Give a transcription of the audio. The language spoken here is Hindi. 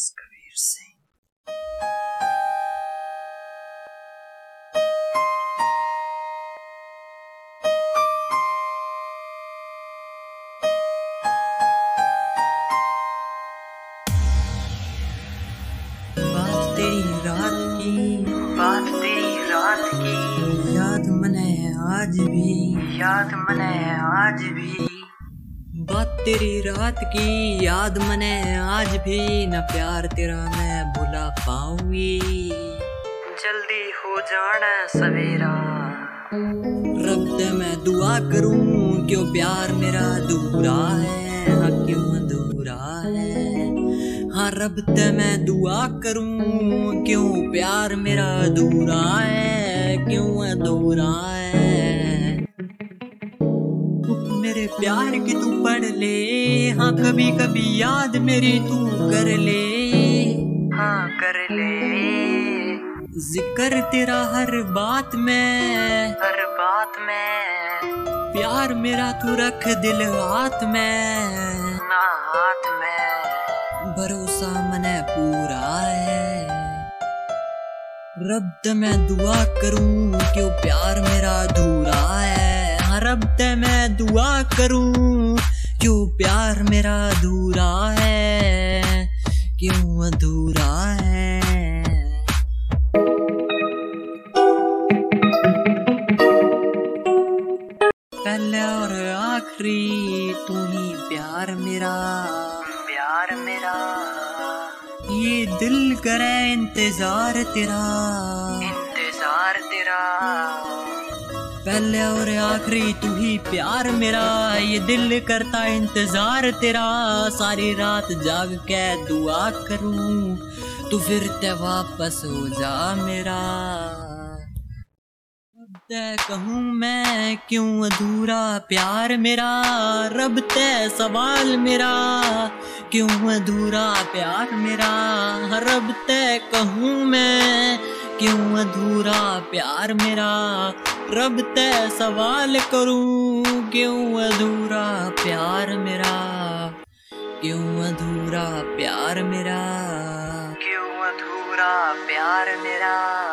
बात तेरी रात की, बात तेरी रात की। याद मने आज भी, याद मने आज भी। बात तेरी रात की याद मने आज भी न प्यार तेरा मैं भुला पाऊँगी। जल्दी हो जाना सवेरा। रब ते मैं दुआ करूँ, क्यों प्यार मेरा दूरा है? हाँ क्यों अधूरा है? हाँ रब ते मैं दुआ करूँ, क्यों प्यार मेरा अधूरा है? क्यों अधूरा है? मेरे प्यार की तू पढ़ ले। हाँ कभी कभी याद मेरी तू कर ले। हाँ कर ले। ज़िक्र तेरा हर बात में। हर बात में। प्यार मेरा तू रख दिल हाथ में। ना हाथ में। भरोसा मने पूरा है। रब मैं दुआ करूँ क्यों प्यार मेरा अधूरा हाँ। रब ते मैं दुआ करूँ, क्यों प्यार मेरा अधूरा है? क्यों अधूरा है? पहले और आखिरी, तू ही प्यार मेरा। प्यार मेरा। ये दिल करे इंतज़ार तेरा। पहले और आखिरी, तू ही प्यार मेरा। ये दिल करता इंतज़ार तेरा। सारी रात जाग के दुआ करूँ, तू फिर ते वापस हो जा मेरा। रब ते कहूँ मैं, क्यों अधूरा प्यार मेरा? रब ते सवाल मेरा, क्यों अधूरा प्यार मेरा? रब ते कहूँ मैं क्यों अधूरा प्यार मेरा? रब ते सवाल करूँ, क्यों अधूरा प्यार मेरा? क्यों अधूरा प्यार मेरा? क्यों अधूरा प्यार मेरा?